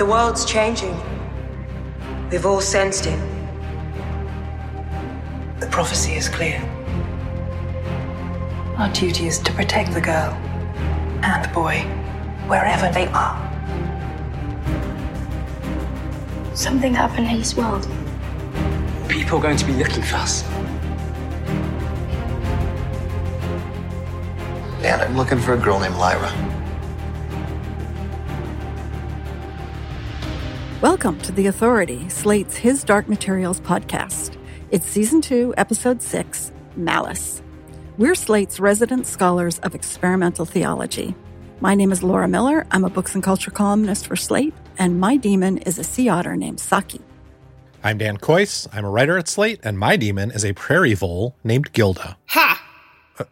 The world's changing. We've all sensed it. The prophecy is clear. Our duty is to protect the girl and the boy, wherever they are. Something happened in this world. People are going to be looking for us. Dan, I'm looking for a girl named Lyra. Welcome to The Authority, Slate's His Dark Materials podcast. It's season two, episode six Malice. We're Slate's resident scholars of experimental theology. My name is Laura Miller. I'm a books and culture columnist for Slate, and my daemon is a sea otter named Saki. I'm Dan Kois. I'm a writer at Slate, and my daemon is a prairie vole named Gilda. Ha! Uh,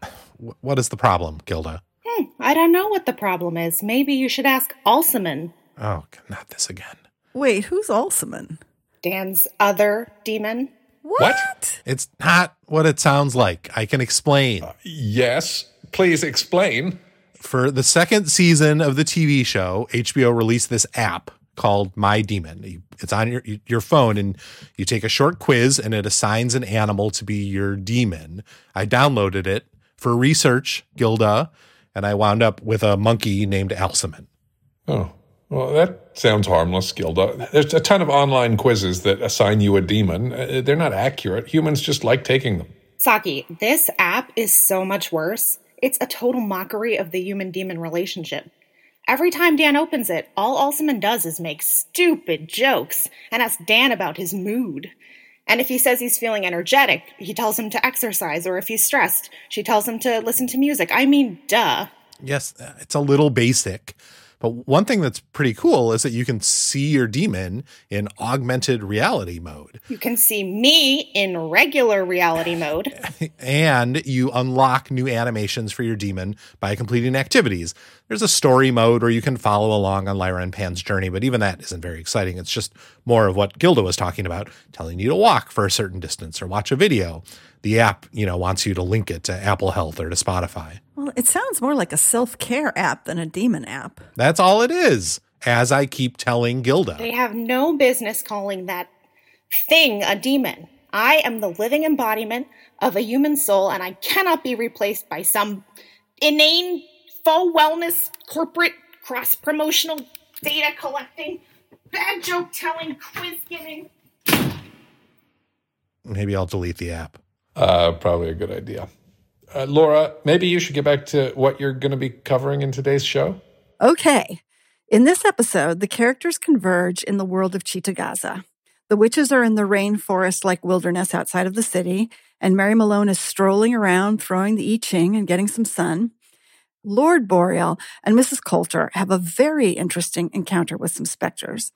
what is the problem, Gilda? Hmm, I don't know what the problem is. Maybe you should ask Alsaman. Oh, not this again. Wait, who's Alsaman? Dan's other daemon. What? what? It's not what it sounds like. I can explain. Uh, yes, please explain. For the second season of the TV show, HBO released this app called My Daemon. It's on your your phone, and you take a short quiz, and it assigns an animal to be your daemon. I downloaded it for research, Gilda, and I wound up with a monkey named Alsaman. Oh, well, that sounds harmless, Gilda. There's a ton of online quizzes that assign you a daemon. Uh, they're not accurate. Humans just like taking them. Saki, this app is so much worse. It's a total mockery of the human daemon relationship. Every time Dan opens it, all Alsaman does is make stupid jokes and ask Dan about his mood. And if he says he's feeling energetic, he tells him to exercise, or if he's stressed, she tells him to listen to music. I mean, duh. Yes, it's a little basic. But one thing that's pretty cool is that you can see your daemon in augmented reality mode. You can see me in regular reality mode. and you unlock new animations for your daemon by completing activities. There's a story mode where you can follow along on Lyra and Pan's journey, but even that isn't very exciting. It's just more of what Gilda was talking about, telling you to walk for a certain distance or watch a video the app, you know, wants you to link it to Apple Health or to Spotify. Well, it sounds more like a self-care app than a daemon app. That's all it is, as I keep telling Gilda. They have no business calling that thing a daemon. I am the living embodiment of a human soul, and I cannot be replaced by some inane, faux wellness, corporate, cross promotional, data collecting, bad joke telling, quiz giving. Maybe I'll delete the app. Uh, probably a good idea. Uh, Laura, maybe you should get back to what you're going to be covering in today's show. Okay. In this episode, the characters converge in the world of Cittàgazze. The witches are in the rainforest like wilderness outside of the city, and Mary Malone is strolling around throwing the I Ching and getting some sun. Lord Boreal and Mrs. Coulter have a very interesting encounter with some specters.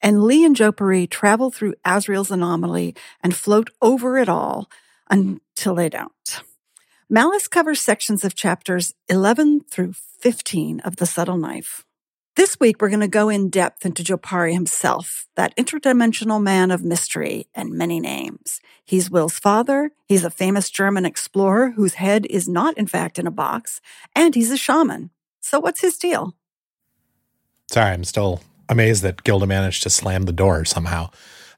And Lee and Jopari travel through Asriel's anomaly and float over it all until they don't. Malice covers sections of chapters 11 through 15 of The Subtle Knife. This week, we're going to go in depth into Jopari himself, that interdimensional man of mystery and many names. He's Will's father. He's a famous German explorer whose head is not, in fact, in a box. And he's a shaman. So, what's his deal? Sorry, I'm still amazed that Gilda managed to slam the door somehow.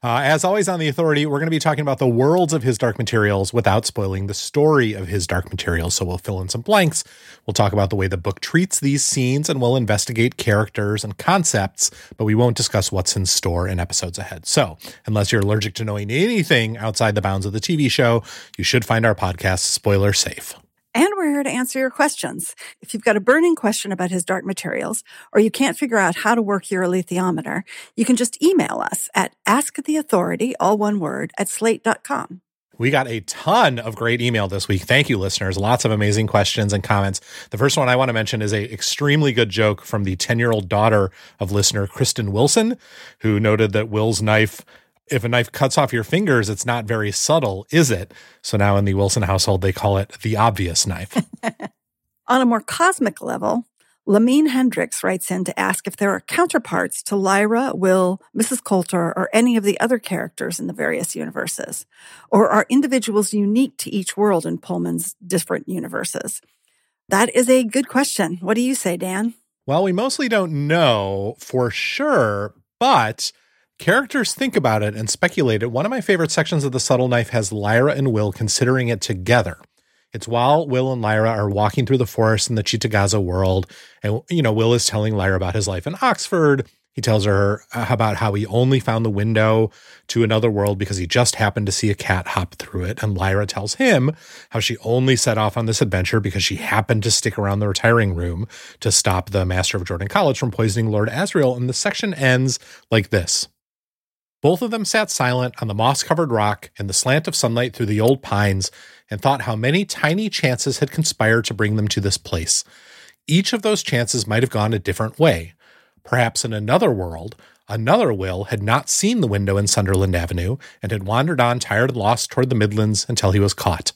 Uh, as always on The Authority, we're going to be talking about the worlds of his Dark Materials without spoiling the story of his Dark Materials. So we'll fill in some blanks. We'll talk about the way the book treats these scenes and we'll investigate characters and concepts, but we won't discuss what's in store in episodes ahead. So unless you're allergic to knowing anything outside the bounds of the TV show, you should find our podcast spoiler safe. And we're here to answer your questions. If you've got a burning question about his dark materials, or you can't figure out how to work your alethiometer, you can just email us at asktheauthority, all one word, at slate.com. We got a ton of great email this week. Thank you, listeners. Lots of amazing questions and comments. The first one I want to mention is a extremely good joke from the 10 year old daughter of listener Kristen Wilson, who noted that Will's knife if a knife cuts off your fingers, it's not very subtle, is it? So now in the Wilson household, they call it the obvious knife. On a more cosmic level, Lamine Hendricks writes in to ask if there are counterparts to Lyra, Will, Mrs. Coulter, or any of the other characters in the various universes. Or are individuals unique to each world in Pullman's different universes? That is a good question. What do you say, Dan? Well, we mostly don't know for sure, but characters think about it and speculate it. One of my favorite sections of The Subtle Knife has Lyra and Will considering it together. It's while Will and Lyra are walking through the forest in the Cittàgazze world. And, you know, Will is telling Lyra about his life in Oxford. He tells her about how he only found the window to another world because he just happened to see a cat hop through it. And Lyra tells him how she only set off on this adventure because she happened to stick around the retiring room to stop the master of Jordan College from poisoning Lord Asriel. And the section ends like this. Both of them sat silent on the moss covered rock in the slant of sunlight through the old pines and thought how many tiny chances had conspired to bring them to this place. Each of those chances might have gone a different way. Perhaps in another world, another Will had not seen the window in Sunderland Avenue and had wandered on tired and lost toward the Midlands until he was caught.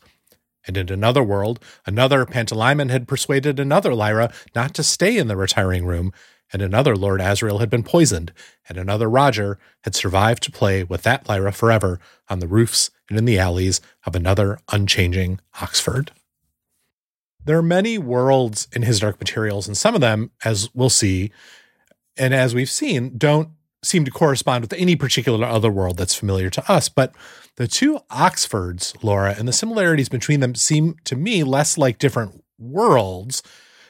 And in another world, another Pantalaimon had persuaded another Lyra not to stay in the retiring room, and another Lord Asriel had been poisoned, and another Roger had survived to play with that Lyra forever on the roofs and in the alleys of another unchanging Oxford. There are many worlds in his Dark Materials, and some of them, as we'll see, and as we've seen, don't seem to correspond with any particular other world that's familiar to us. But the two Oxfords, Laura, and the similarities between them seem to me less like different worlds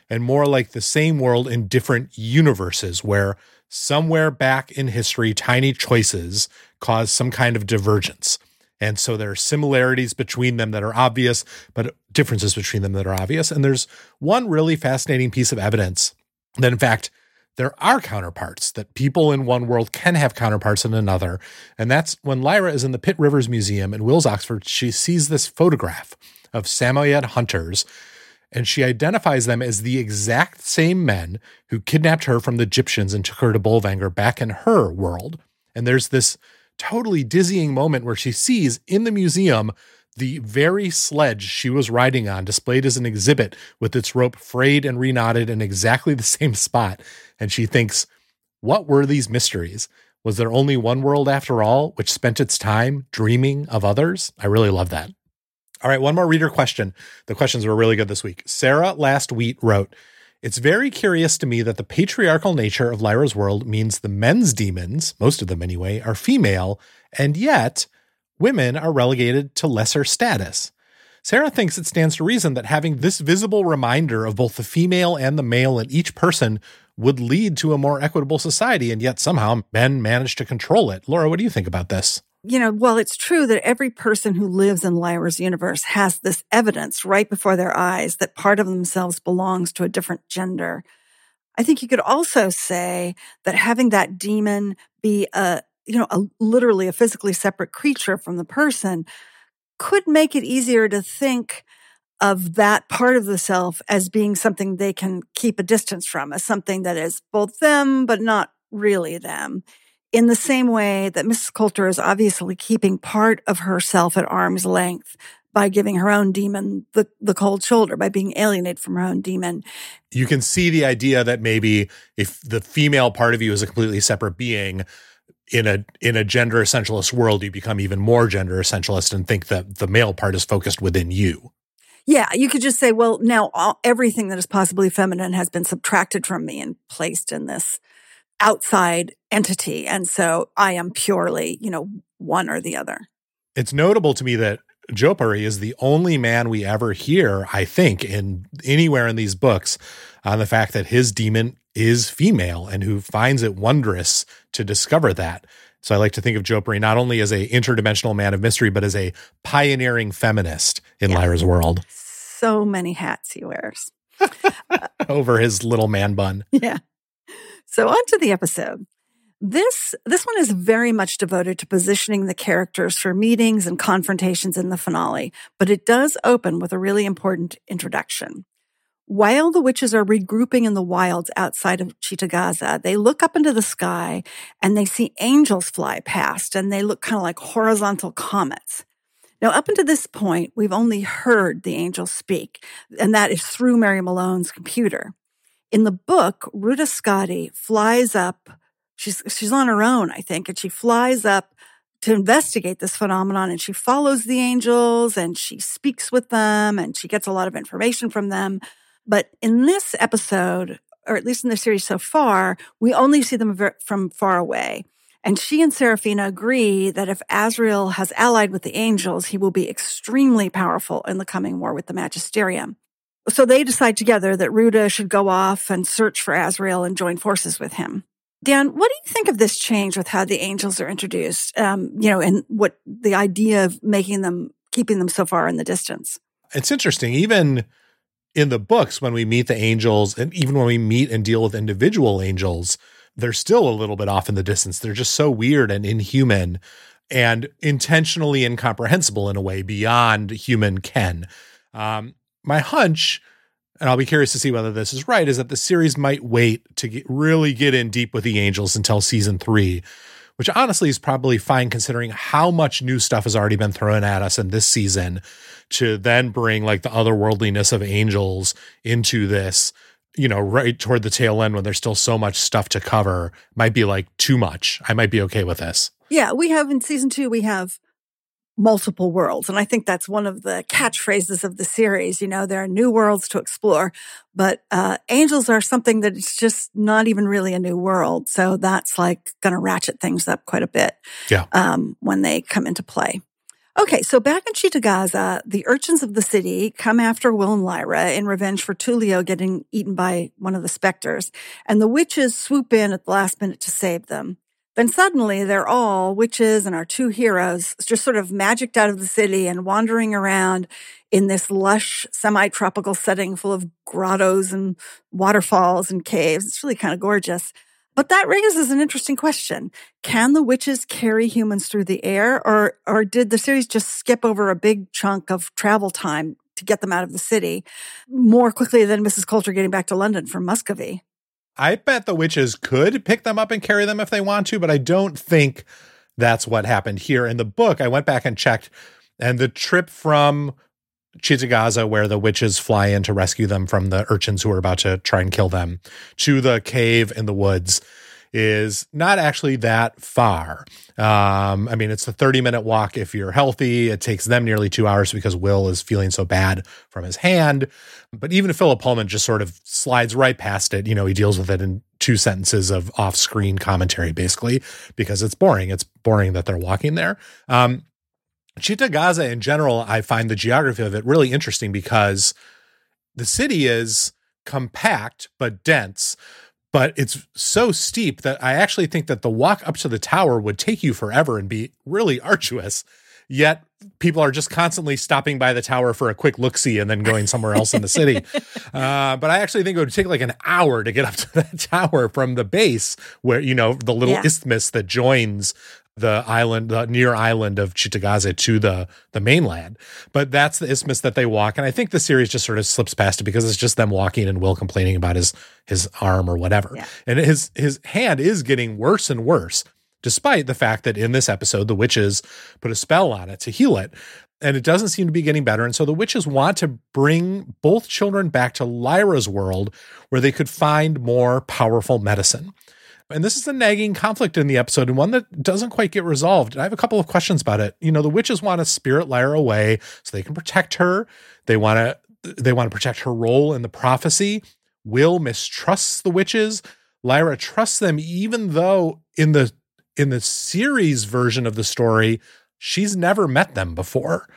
and more like the same world in different universes where somewhere back in history, tiny choices cause some kind of divergence. And so there are similarities between them that are obvious, but differences between them that are obvious. And there's one really fascinating piece of evidence that, in fact, there are counterparts, that people in one world can have counterparts in another. And that's when Lyra is in the Pitt Rivers Museum in Wills, Oxford, she sees this photograph of Samoyed hunters and she identifies them as the exact same men who kidnapped her from the Gyptians and took her to Bolvangar back in her world. And there's this totally dizzying moment where she sees in the museum the very sledge she was riding on displayed as an exhibit with its rope frayed and reknotted in exactly the same spot. And she thinks, what were these mysteries? Was there only one world after all, which spent its time dreaming of others? I really love that. All right, one more reader question. The questions were really good this week. Sarah Last Wheat wrote, It's very curious to me that the patriarchal nature of Lyra's world means the men's daemons, most of them anyway, are female, and yet women are relegated to lesser status. Sarah thinks it stands to reason that having this visible reminder of both the female and the male in each person would lead to a more equitable society, and yet somehow men manage to control it. Laura, what do you think about this? You know, well, it's true that every person who lives in Lyra's universe has this evidence right before their eyes that part of themselves belongs to a different gender. I think you could also say that having that daemon be a, you know, a, literally a physically separate creature from the person could make it easier to think of that part of the self as being something they can keep a distance from, as something that is both them, but not really them in the same way that Mrs. Coulter is obviously keeping part of herself at arm's length by giving her own daemon the, the cold shoulder, by being alienated from her own daemon. You can see the idea that maybe if the female part of you is a completely separate being, in a in a gender essentialist world, you become even more gender essentialist and think that the male part is focused within you. Yeah, you could just say, well, now all, everything that is possibly feminine has been subtracted from me and placed in this outside entity. And so I am purely, you know, one or the other. It's notable to me that Jopari is the only man we ever hear, I think, in anywhere in these books on the fact that his daemon is female and who finds it wondrous to discover that. So I like to think of Jopari not only as a interdimensional man of mystery, but as a pioneering feminist in yeah. Lyra's world. So many hats he wears. Uh, Over his little man bun. Yeah. So on to the episode. This, this one is very much devoted to positioning the characters for meetings and confrontations in the finale, but it does open with a really important introduction. While the witches are regrouping in the wilds outside of Cittàgazze, they look up into the sky and they see angels fly past and they look kind of like horizontal comets. Now, up until this point, we've only heard the angels speak, and that is through Mary Malone's computer. In the book, Ruta Skadi flies up. She's, she's on her own, I think, and she flies up to investigate this phenomenon and she follows the angels and she speaks with them and she gets a lot of information from them. But in this episode, or at least in the series so far, we only see them from far away. And she and Serafina agree that if Asriel has allied with the angels, he will be extremely powerful in the coming war with the Magisterium. So they decide together that Ruta should go off and search for Asriel and join forces with him. Dan, what do you think of this change with how the angels are introduced? Um, you know, and what the idea of making them, keeping them so far in the distance? It's interesting. Even in the books, when we meet the angels, and even when we meet and deal with individual angels, they're still a little bit off in the distance. They're just so weird and inhuman and intentionally incomprehensible in a way beyond human ken. Um, my hunch and I'll be curious to see whether this is right, is that the series might wait to get, really get in deep with the Angels until season three, which honestly is probably fine considering how much new stuff has already been thrown at us in this season to then bring like the otherworldliness of Angels into this, you know, right toward the tail end when there's still so much stuff to cover might be like too much. I might be okay with this. Yeah, we have in season two, we have multiple worlds. And I think that's one of the catchphrases of the series. You know, there are new worlds to explore, but uh, angels are something that it's just not even really a new world. So that's like going to ratchet things up quite a bit yeah. um, when they come into play. Okay, so back in Cittàgazze, the urchins of the city come after Will and Lyra in revenge for Tullio getting eaten by one of the specters, and the witches swoop in at the last minute to save them. Then suddenly they're all witches and our two heroes just sort of magicked out of the city and wandering around in this lush semi-tropical setting full of grottos and waterfalls and caves. It's really kind of gorgeous. But that raises an interesting question. Can the witches carry humans through the air or, or did the series just skip over a big chunk of travel time to get them out of the city more quickly than Mrs. Coulter getting back to London from Muscovy? I bet the witches could pick them up and carry them if they want to, but I don't think that's what happened here. In the book, I went back and checked, and the trip from Cittàgazze, where the witches fly in to rescue them from the urchins who are about to try and kill them, to the cave in the woods is not actually that far. Um, I mean, it's a 30 minute walk if you're healthy. It takes them nearly two hours because Will is feeling so bad from his hand. But even if Philip Pullman just sort of slides right past it, you know, he deals with it in two sentences of off screen commentary, basically, because it's boring. It's boring that they're walking there. Um, Cittàgazze in general, I find the geography of it really interesting because the city is compact but dense but it's so steep that I actually think that the walk up to the tower would take you forever and be really arduous. Yet people are just constantly stopping by the tower for a quick look see and then going somewhere else in the city. Uh, but I actually think it would take like an hour to get up to that tower from the base where, you know, the little yeah. isthmus that joins the island, the near island of Cittàgazze to the the mainland. But that's the isthmus that they walk, and I think the series just sort of slips past it because it's just them walking and Will complaining about his his arm or whatever, yeah. and his his hand is getting worse and worse. Despite the fact that in this episode the witches put a spell on it to heal it, and it doesn't seem to be getting better. And so the witches want to bring both children back to Lyra's world where they could find more powerful medicine. And this is a nagging conflict in the episode and one that doesn't quite get resolved. And I have a couple of questions about it. You know, the witches want to spirit Lyra away so they can protect her. They want to they want to protect her role in the prophecy. Will mistrusts the witches. Lyra trusts them even though in the in the series version of the story, she's never met them before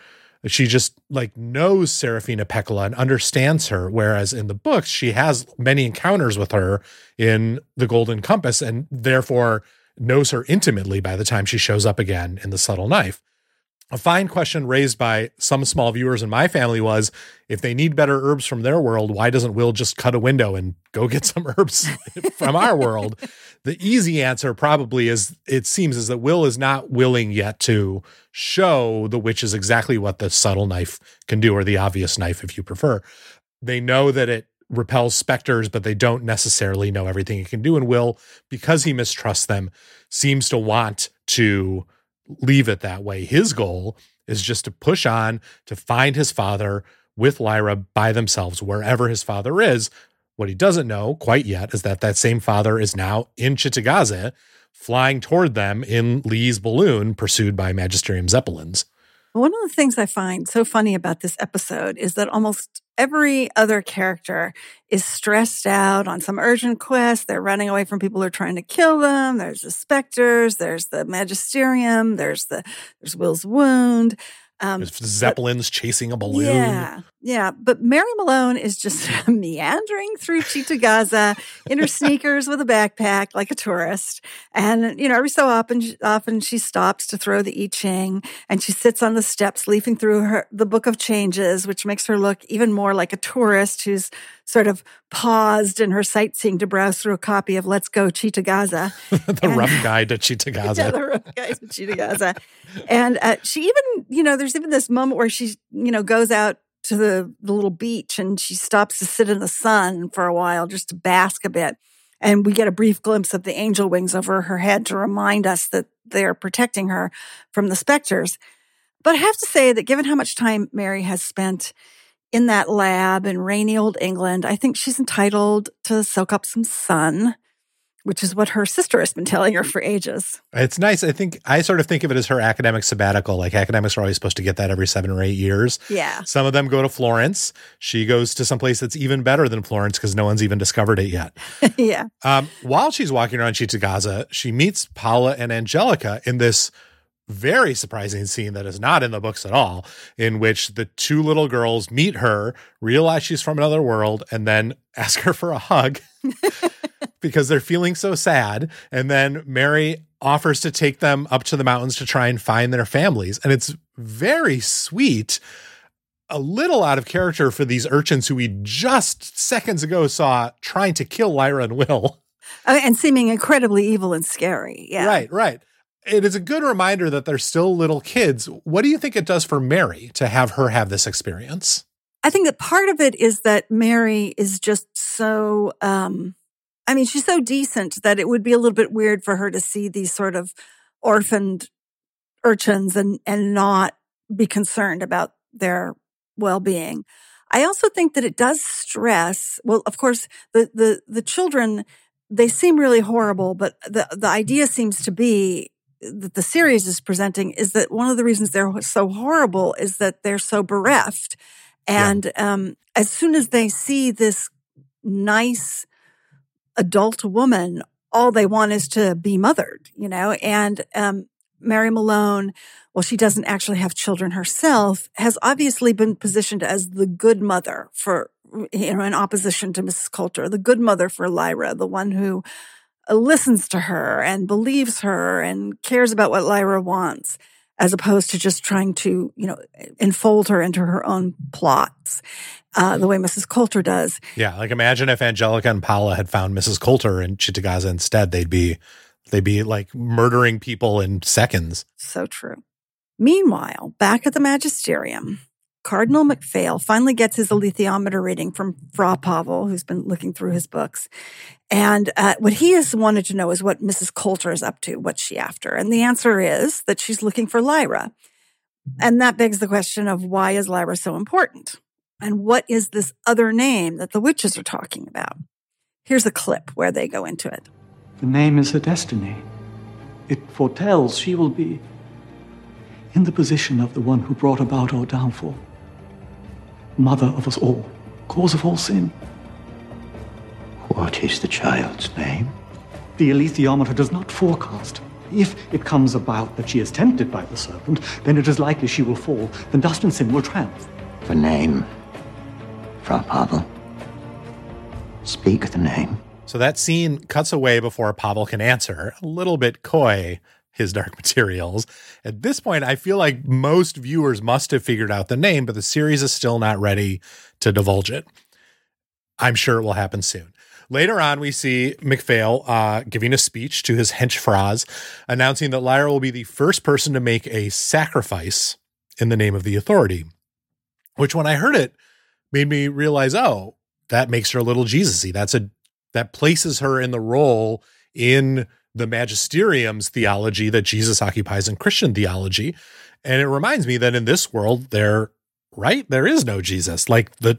she just like knows Serafina Pekkala and understands her. Whereas in the books, she has many encounters with her in the Golden Compass and therefore knows her intimately by the time she shows up again in the subtle knife. A fine question raised by some small viewers in my family was if they need better herbs from their world, why doesn't Will just cut a window and go get some herbs from our world? The easy answer probably is it seems is that Will is not willing yet to show the witches exactly what the subtle knife can do, or the obvious knife, if you prefer. They know that it repels specters, but they don't necessarily know everything it can do. And Will, because he mistrusts them, seems to want to leave it that way. His goal is just to push on to find his father with Lyra by themselves, wherever his father is. What he doesn't know quite yet is that that same father is now in Cittàgazze, flying toward them in Lee's balloon, pursued by Magisterium Zeppelins. One of the things I find so funny about this episode is that almost every other character is stressed out on some urgent quest. They're running away from people who are trying to kill them. There's the specters. There's the magisterium. There's the, there's Will's wound. Um, Zeppelins but, chasing a balloon. Yeah, yeah. But Mary Malone is just meandering through Cittàgazze in her sneakers with a backpack like a tourist. And, you know, every so often, often she stops to throw the I Ching and she sits on the steps leafing through her, the book of changes, which makes her look even more like a tourist who's sort of paused in her sightseeing to browse through a copy of Let's Go Chita Gaza. the and, rough guide to Cittàgazze. yeah, the rough guide to Cittàgazze. and uh, she even, you know, there's even this moment where she, you know, goes out to the, the little beach and she stops to sit in the sun for a while just to bask a bit. And we get a brief glimpse of the angel wings over her head to remind us that they're protecting her from the specters. But I have to say that given how much time Mary has spent in that lab in rainy old England, I think she's entitled to soak up some sun, which is what her sister has been telling her for ages. It's nice. I think I sort of think of it as her academic sabbatical. Like academics are always supposed to get that every seven or eight years. Yeah. Some of them go to Florence. She goes to some place that's even better than Florence because no one's even discovered it yet. yeah. Um, while she's walking around Cittàgazze, she meets Paula and Angelica in this very surprising scene that is not in the books at all, in which the two little girls meet her, realize she's from another world, and then ask her for a hug because they're feeling so sad. And then Mary offers to take them up to the mountains to try and find their families. And it's very sweet. A little out of character for these urchins who we just seconds ago saw trying to kill Lyra and Will. Uh, and seeming incredibly evil and scary. Yeah. Right, right it is a good reminder that they're still little kids. What do you think it does for Mary to have her have this experience? I think that part of it is that Mary is just so, um, I mean, she's so decent that it would be a little bit weird for her to see these sort of orphaned urchins and, and not be concerned about their well being. I also think that it does stress, well, of course, the, the, the children, they seem really horrible, but the, the idea seems to be that the series is presenting is that one of the reasons they're so horrible is that they're so bereft. And yeah. um, as soon as they see this nice adult woman, all they want is to be mothered, you know? And um, Mary Malone, well, she doesn't actually have children herself, has obviously been positioned as the good mother for, you know, in opposition to Mrs. Coulter, the good mother for Lyra, the one who uh, listens to her and believes her and cares about what Lyra wants, as opposed to just trying to, you know, enfold her into her own plots, uh, the way Mrs. Coulter does. Yeah, like imagine if Angelica and Paula had found Mrs. Coulter in Cittàgazze instead, they'd be they'd be like murdering people in seconds. So true. Meanwhile, back at the magisterium, Cardinal MacPhail finally gets his alethiometer reading from Fra Pavel, who's been looking through his books. And uh, what he has wanted to know is what Mrs. Coulter is up to. What's she after? And the answer is that she's looking for Lyra. And that begs the question of why is Lyra so important? And what is this other name that the witches are talking about? Here's a clip where they go into it. The name is her destiny. It foretells she will be in the position of the one who brought about our downfall mother of us all, cause of all sin. What is the child's name? The alethiometer does not forecast. If it comes about that she is tempted by the serpent, then it is likely she will fall. Then dust and sin will triumph. The name, Fra Pavel. Speak the name. So that scene cuts away before Pavel can answer, a little bit coy his Dark Materials. At this point, I feel like most viewers must have figured out the name, but the series is still not ready to divulge it. I'm sure it will happen soon. Later on, we see MacPhail uh, giving a speech to his hench Fraz, announcing that Lyra will be the first person to make a sacrifice in the name of the authority. Which, when I heard it, made me realize, oh, that makes her a little Jesusy. That's a that places her in the role in the magisterium's theology that Jesus occupies in Christian theology. And it reminds me that in this world, there, right, there is no Jesus. Like the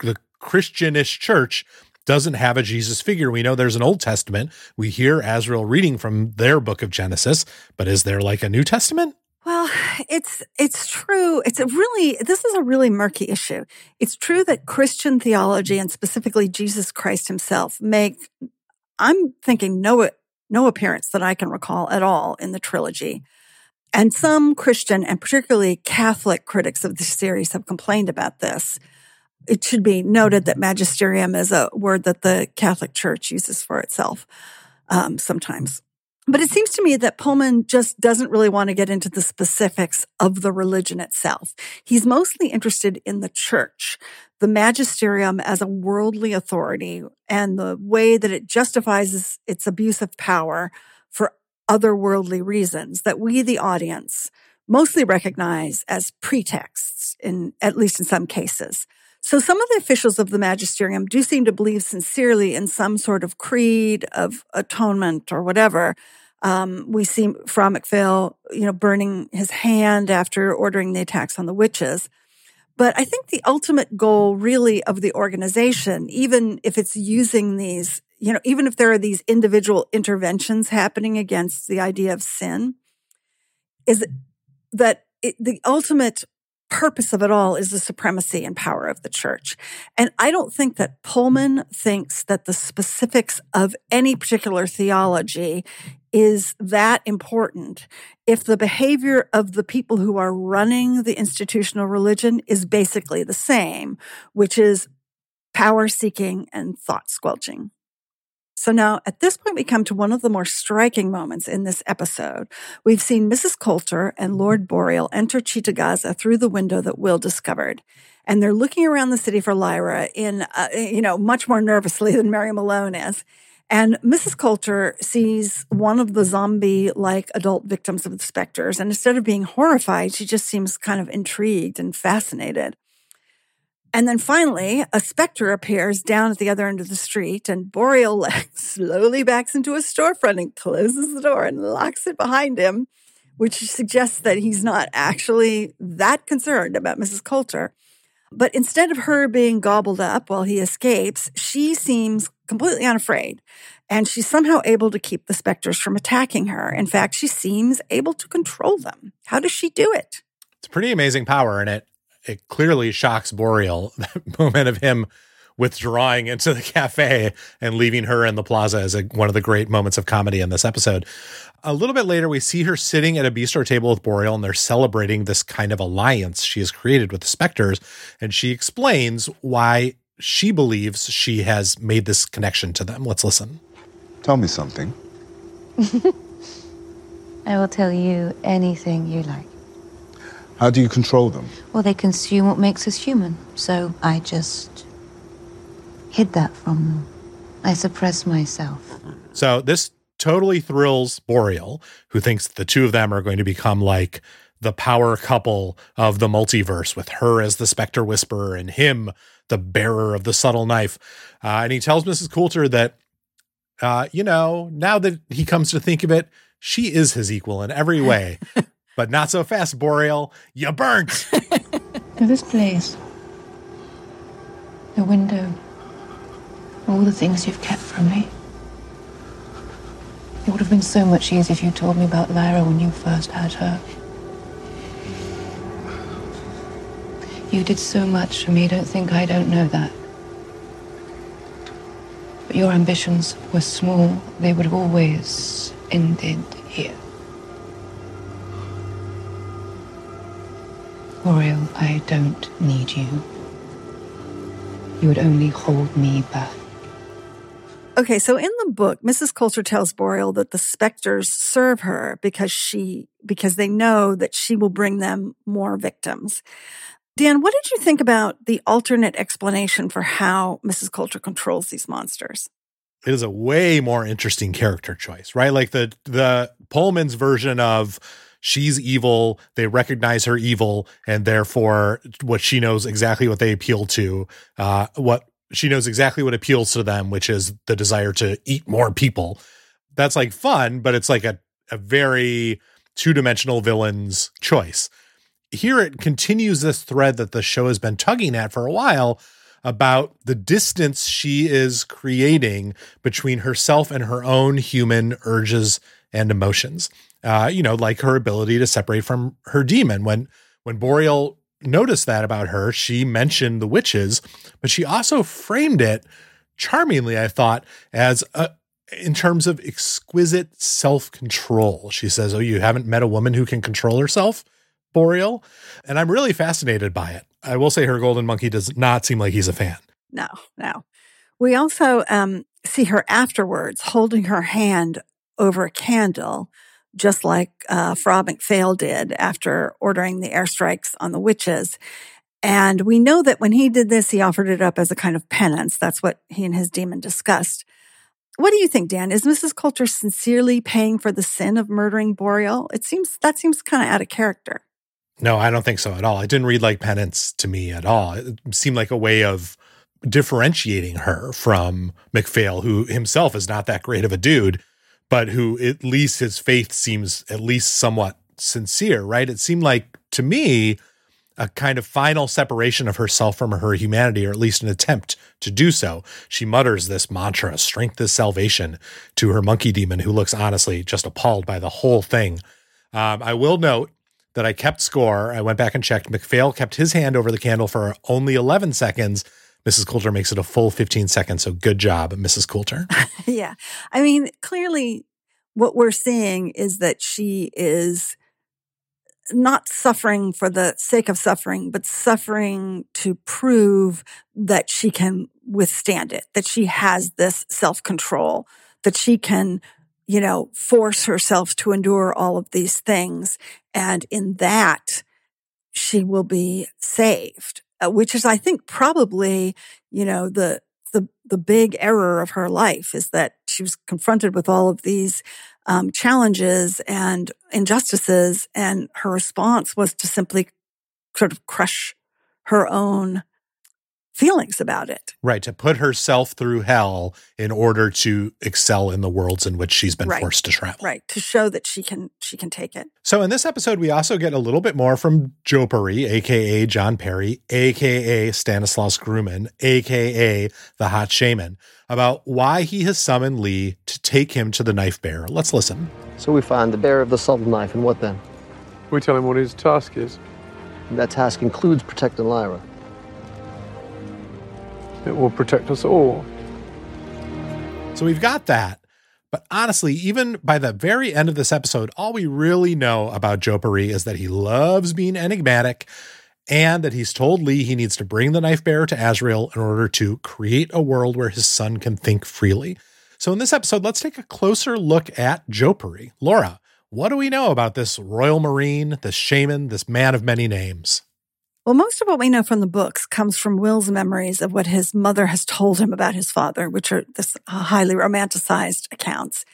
the Christianish church doesn't have a Jesus figure. We know there's an Old Testament. We hear Asriel reading from their book of Genesis, but is there like a New Testament? Well, it's it's true. It's a really this is a really murky issue. It's true that Christian theology and specifically Jesus Christ himself make I'm thinking no no appearance that I can recall at all in the trilogy. And some Christian and particularly Catholic critics of the series have complained about this. It should be noted that magisterium is a word that the Catholic Church uses for itself um, sometimes. But it seems to me that Pullman just doesn't really want to get into the specifics of the religion itself. He's mostly interested in the church, the magisterium as a worldly authority, and the way that it justifies its abuse of power for otherworldly reasons that we, the audience, mostly recognize as pretexts in, at least in some cases. So some of the officials of the magisterium do seem to believe sincerely in some sort of creed of atonement or whatever. Um, we see Fra MacPhail, you know, burning his hand after ordering the attacks on the witches. But I think the ultimate goal really of the organization, even if it's using these, you know, even if there are these individual interventions happening against the idea of sin, is that it, the ultimate purpose of it all is the supremacy and power of the church. And I don't think that Pullman thinks that the specifics of any particular theology is that important if the behavior of the people who are running the institutional religion is basically the same, which is power seeking and thought squelching. So now at this point, we come to one of the more striking moments in this episode. We've seen Mrs. Coulter and Lord Boreal enter Cittàgazze through the window that Will discovered. And they're looking around the city for Lyra in, uh, you know, much more nervously than Mary Malone is. And Mrs. Coulter sees one of the zombie like adult victims of the specters. And instead of being horrified, she just seems kind of intrigued and fascinated. And then finally, a specter appears down at the other end of the street, and Boreal slowly backs into a storefront and closes the door and locks it behind him, which suggests that he's not actually that concerned about Mrs. Coulter. But instead of her being gobbled up while he escapes, she seems completely unafraid. And she's somehow able to keep the specters from attacking her. In fact, she seems able to control them. How does she do it? It's pretty amazing power, and it it clearly shocks Boreal. That moment of him withdrawing into the cafe and leaving her in the plaza is a, one of the great moments of comedy in this episode. A little bit later, we see her sitting at a bistro table with Boreal, and they're celebrating this kind of alliance she has created with the Spectres. And she explains why she believes she has made this connection to them. Let's listen. Tell me something. I will tell you anything you like. How do you control them? Well, they consume what makes us human, so I just hid that from them. I suppress myself. So this totally thrills Boreal, who thinks the two of them are going to become like the power couple of the multiverse, with her as the Spectre Whisperer and him, the bearer of the subtle knife. Uh, and he tells Mrs. Coulter that, uh, you know, now that he comes to think of it, she is his equal in every way. but not so fast, Boreal. You burnt. this place, the window, all the things you've kept from me. It would have been so much easier if you told me about Lyra when you first had her. You did so much for me, don't think I don't know that. But your ambitions were small, they would have always ended here. Boreal, I don't need you. You would only hold me back. Okay, so in the book, Mrs. Coulter tells Boreal that the specters serve her because she because they know that she will bring them more victims. Dan, what did you think about the alternate explanation for how Mrs. Coulter controls these monsters? It is a way more interesting character choice, right? Like the the Pullman's version of she's evil. They recognize her evil, and therefore, what she knows exactly what they appeal to. Uh, what she knows exactly what appeals to them, which is the desire to eat more people. That's like fun, but it's like a a very two dimensional villain's choice. Here it continues this thread that the show has been tugging at for a while about the distance she is creating between herself and her own human urges and emotions. Uh, you know, like her ability to separate from her daemon. When when Boreal noticed that about her, she mentioned the witches, but she also framed it charmingly, I thought, as a, in terms of exquisite self control. She says, Oh, you haven't met a woman who can control herself, Boreal? And I'm really fascinated by it. I will say her golden monkey does not seem like he's a fan. No, no. We also um, see her afterwards holding her hand over a candle, just like uh, Fra MacPhail did after ordering the airstrikes on the witches. And we know that when he did this, he offered it up as a kind of penance. That's what he and his daemon discussed. What do you think, Dan? Is Mrs. Coulter sincerely paying for the sin of murdering Boreal? It seems that seems kind of out of character. No, I don't think so at all. It didn't read like penance to me at all. It seemed like a way of differentiating her from MacPhail, who himself is not that great of a dude, but who at least his faith seems at least somewhat sincere, right? It seemed like to me a kind of final separation of herself from her humanity, or at least an attempt to do so. She mutters this mantra, strength is salvation, to her monkey daemon, who looks honestly just appalled by the whole thing. Um, I will note that I kept score. I went back and checked. MacPhail kept his hand over the candle for only 11 seconds. Mrs. Coulter makes it a full 15 seconds. So good job, Mrs. Coulter. yeah. I mean, clearly, what we're seeing is that she is not suffering for the sake of suffering, but suffering to prove that she can withstand it, that she has this self control, that she can, you know, force herself to endure all of these things. And in that, she will be saved, uh, which is, I think, probably, you know, the, the, the big error of her life is that she was confronted with all of these um, challenges and injustices. And her response was to simply sort of crush her own feelings about it. Right. To put herself through hell in order to excel in the worlds in which she's been right. forced to travel. Right. To show that she can she can take it. So in this episode, we also get a little bit more from Jopari, aka John Parry, aka Stanislaus Grumman, aka the hot shaman, about why he has summoned Lee to take him to the knife bearer. Let's listen. So we find the bearer of the subtle knife, and what then? We tell him what his task is. And that task includes protecting Lyra. It will protect us all. So we've got that. But honestly, even by the very end of this episode, all we really know about Jopari is that he loves being enigmatic and that he's told Lee he needs to bring the knife bearer to Asriel in order to create a world where his son can think freely. So in this episode, let's take a closer look at Jopari. Laura, what do we know about this royal marine, this shaman, this man of many names? Well, most of what we know from the books comes from Will's memories of what his mother has told him about his father, which are this uh, highly romanticized accounts.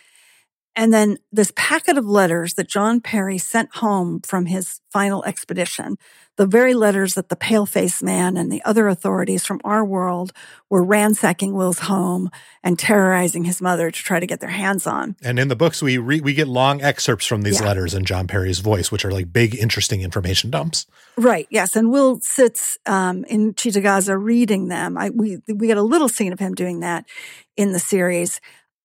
And then this packet of letters that John Parry sent home from his final expedition, the very letters that the pale-faced man and the other authorities from our world were ransacking Will's home and terrorizing his mother to try to get their hands on. And in the books, we re- we get long excerpts from these yeah. letters in John Parry's voice, which are like big, interesting information dumps. Right. Yes. And Will sits um, in Cittàgazze reading them. I, we we get a little scene of him doing that in the series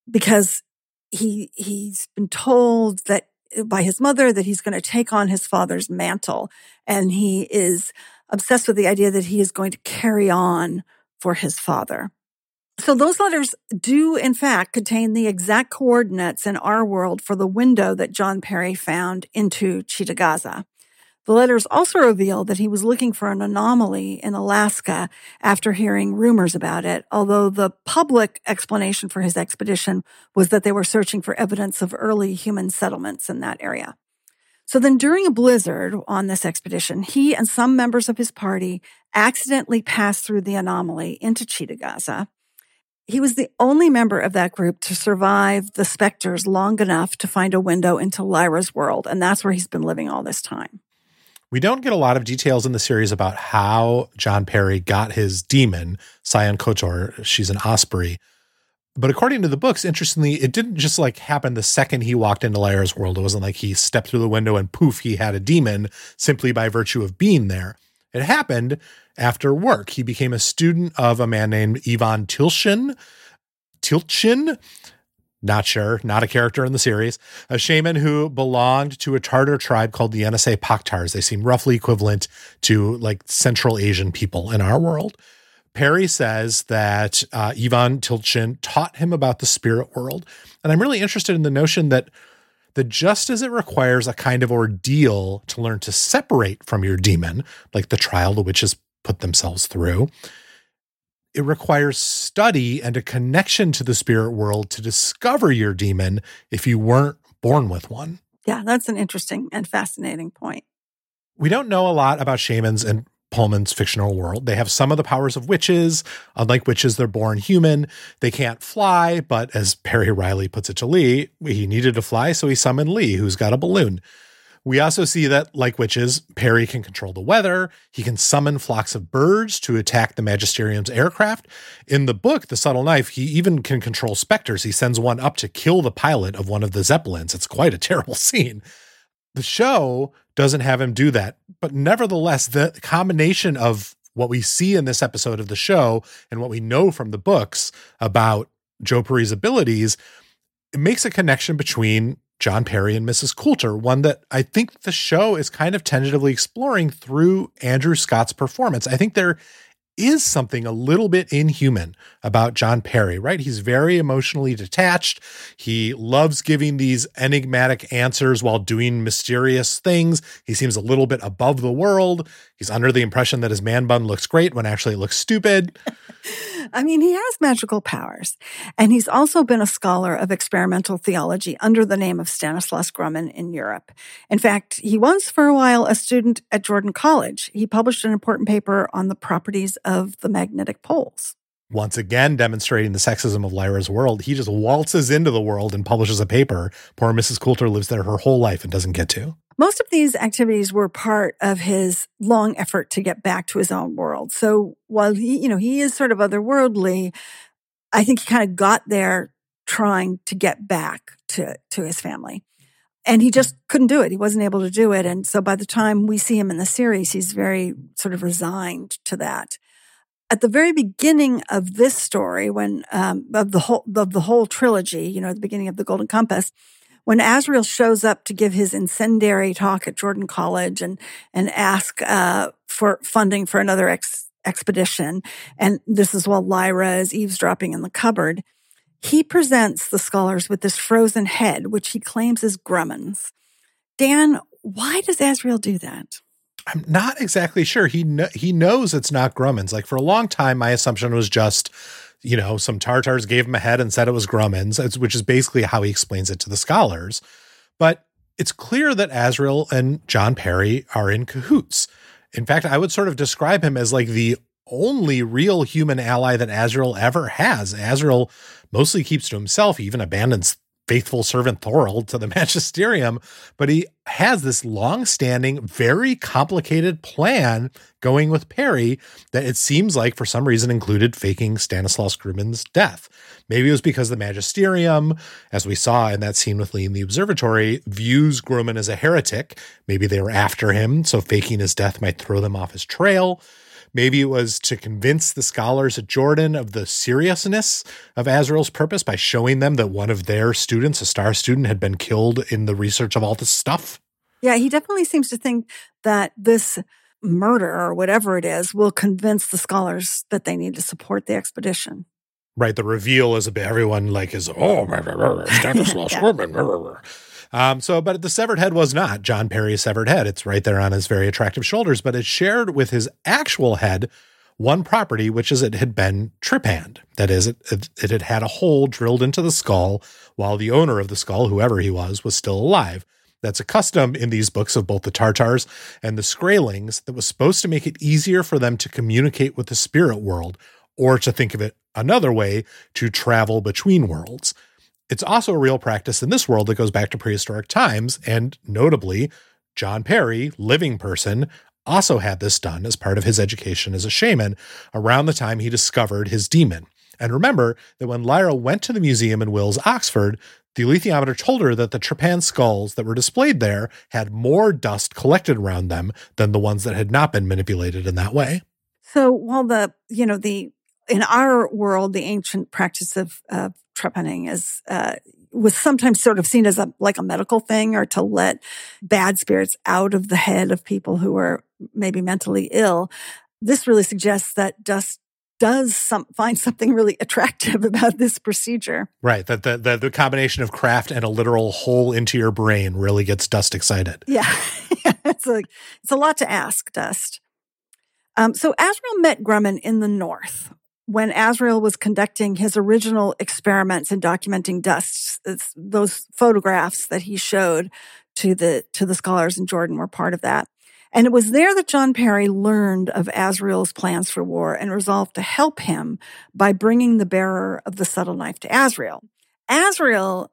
because he he's been told that by his mother that he's going to take on his father's mantle and he is obsessed with the idea that he is going to carry on for his father. So those letters do in fact contain the exact coordinates in our world for the window that John Parry found into Cittàgazze. The letters also reveal that he was looking for an anomaly in Alaska after hearing rumors about it, although the public explanation for his expedition was that they were searching for evidence of early human settlements in that area. So then during a blizzard on this expedition, he and some members of his party accidentally passed through the anomaly into Cittàgazze. He was the only member of that group to survive the specters long enough to find a window into Lyra's world, and that's where he's been living all this time. We don't get a lot of details in the series about how John Parry got his daemon, Sayan Kötör. She's an osprey. But according to the books, interestingly, it didn't just like happen the second he walked into Lyra's world. It wasn't like he stepped through the window and poof, he had a daemon simply by virtue of being there. It happened after work. He became a student of a man named Ivan Tilshin. Tilchin. Not sure. Not a character in the series. A shaman who belonged to a Tartar tribe called the Yenisei Pakhtars. They seem roughly equivalent to like Central Asian people in our world. Parry says that uh, Ivan Tilchin taught him about the spirit world. And I'm really interested in the notion that that just as it requires a kind of ordeal to learn to separate from your daemon, like the trial the witches put themselves through, it requires study and a connection to the spirit world to discover your daemon if you weren't born with one. Yeah, that's an interesting and fascinating point. We don't know a lot about shamans and Pullman's fictional world. They have some of the powers of witches. Unlike witches, they're born human. They can't fly, but as Parry Riley puts it to Lee, he needed to fly, so he summoned Lee, who's got a balloon. We also see that, like witches, Parry can control the weather. He can summon flocks of birds to attack the Magisterium's aircraft. In the book, The Subtle Knife, he even can control specters. He sends one up to kill the pilot of one of the Zeppelins. It's quite a terrible scene. The show doesn't have him do that, but nevertheless, the combination of what we see in this episode of the show and what we know from the books about Joe Parry's abilities, it makes a connection between John Parry and Mrs. Coulter, one that I think the show is kind of tentatively exploring through Andrew Scott's performance. I think there is something a little bit inhuman about John Parry, right? He's very emotionally detached. He loves giving these enigmatic answers while doing mysterious things. He seems a little bit above the world. He's under the impression that his man bun looks great when actually it looks stupid. I mean, he has magical powers, and he's also been a scholar of experimental theology under the name of Stanislaus Grumman in Europe. In fact, he was for a while a student at Jordan College. He published an important paper on the properties of the magnetic poles. Once again, demonstrating the sexism of Lyra's world, he just waltzes into the world and publishes a paper. Poor Mrs. Coulter lives there her whole life and doesn't get to. Most of these activities were part of his long effort to get back to his own world. So while he, you know, he is sort of otherworldly, I think he kind of got there trying to get back to, to his family. And he just couldn't do it. He wasn't able to do it. And so by the time we see him in the series, he's very sort of resigned to that at the very beginning of this story, when um, of the whole of the whole trilogy, you know, the beginning of the Golden Compass, when Asriel shows up to give his incendiary talk at Jordan College and and ask uh, for funding for another ex- expedition, and this is while Lyra is eavesdropping in the cupboard, he presents the scholars with this frozen head, which he claims is Grumman's. Dan, why does Asriel do that? I'm not exactly sure. He kn- he knows it's not Grumman's. Like for a long time, my assumption was just, you know, some Tartars gave him a head and said it was Grumman's, which is basically how he explains it to the scholars. But it's clear that Asriel and John Parry are in cahoots. In fact, I would sort of describe him as like the only real human ally that Asriel ever has. Asriel mostly keeps to himself. He even abandons faithful servant Thorold to the magisterium, but he has this long-standing, very complicated plan going with Parry that it seems like for some reason included faking Stanislaus Grumman's death. Maybe it was because the magisterium, as we saw in that scene with Lee in the observatory, views Grumman as a heretic. Maybe they were after him, so faking his death might throw them off his trail. Maybe it was to convince the scholars at Jordan of the seriousness of Asriel's purpose by showing them that one of their students, a star student, had been killed in the research of all this stuff. Yeah, he definitely seems to think that this murder or whatever it is will convince the scholars that they need to support the expedition. Right. The reveal is a bit everyone like is oh Stanislaus yeah. Um, so, but the severed head was not John Parry's severed head. It's right there on his very attractive shoulders, but it's shared with his actual head one property, which is it had been trepanned. That is, it, it, it had had a hole drilled into the skull while the owner of the skull, whoever he was, was still alive. That's a custom in these books of both the Tartars and the Skraelings that was supposed to make it easier for them to communicate with the spirit world, or to think of it another way, to travel between worlds. It's also a real practice in this world that goes back to prehistoric times, and notably, John Parry, living person, also had this done as part of his education as a shaman around the time he discovered his daemon. And remember that when Lyra went to the museum in Will's, Oxford, the alethiometer told her that the trepan skulls that were displayed there had more dust collected around them than the ones that had not been manipulated in that way. So while the, you know, the in our world, the ancient practice of, of trepanning is uh, was sometimes sort of seen as a like a medical thing or to let bad spirits out of the head of people who are maybe mentally ill. This really suggests that dust does some, find something really attractive about this procedure. Right. That the, the, the combination of craft and a literal hole into your brain really gets Dust excited. Yeah. it's a, it's a lot to ask, Dust. Um, so Asriel met Grumman in the north when Asriel was conducting his original experiments in documenting dust. those photographs that he showed to the to the scholars in Jordan were part of that. And it was there that John Parry learned of Asriel's plans for war and resolved to help him by bringing the bearer of the subtle knife to Asriel. Asriel,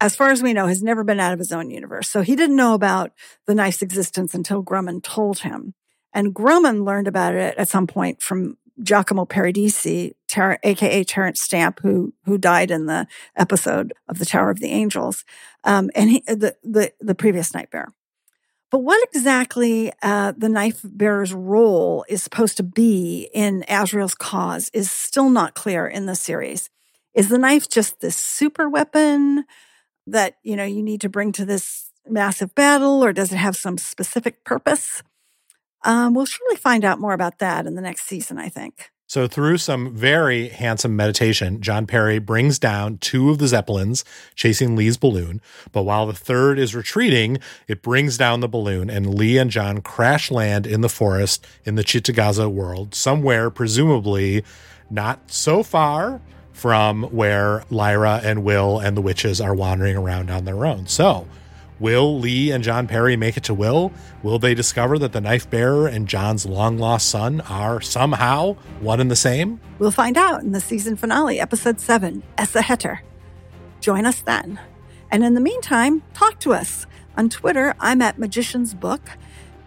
as far as we know, has never been out of his own universe. So he didn't know about the knife's existence until Grumman told him. And Grumman learned about it at some point from Giacomo Paradisi, ter- aka Terence Stamp, who who died in the episode of the Tower of the Angels, um, and he, the the the previous night bearer. But what exactly uh, the knife bearer's role is supposed to be in Asriel's cause is still not clear in the series. Is the knife just this super weapon that you know you need to bring to this massive battle, or does it have some specific purpose? Um, we'll surely find out more about that in the next season, I think. So, through some very handsome meditation, John Parry brings down two of the Zeppelins, chasing Lee's balloon. But while the third is retreating, it brings down the balloon, and Lee and John crash land in the forest in the Cittàgazze world, somewhere, presumably not so far from where Lyra and Will and the witches are wandering around on their own. So, Will Lee and John Parry make it to Will? Will they discover that the knife bearer and John's long lost son are somehow one and the same? We'll find out in the season finale, episode 7, Æsahættr. Join us then. And in the meantime, talk to us. On Twitter, I'm at Magician's Book,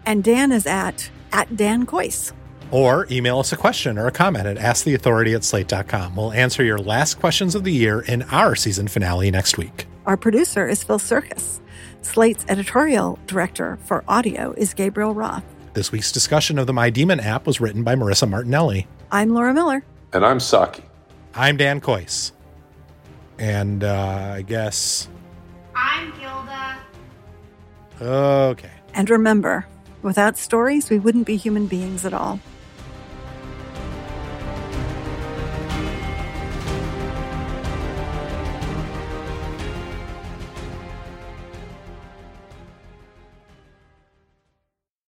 and Dan is at at Dan Kois. Or email us a question or a comment at asktheauthority at slate.com. We'll answer your last questions of the year in our season finale next week. Our producer is Phil Surkis. Slate's editorial director for audio is Gabriel Roth. This week's discussion of the My Daemon app was written by Marissa Martinelli. I'm Laura Miller. And I'm Saki. I'm Dan Kois. And uh, I guess. I'm Gilda. Okay. And remember, without stories, we wouldn't be human beings at all.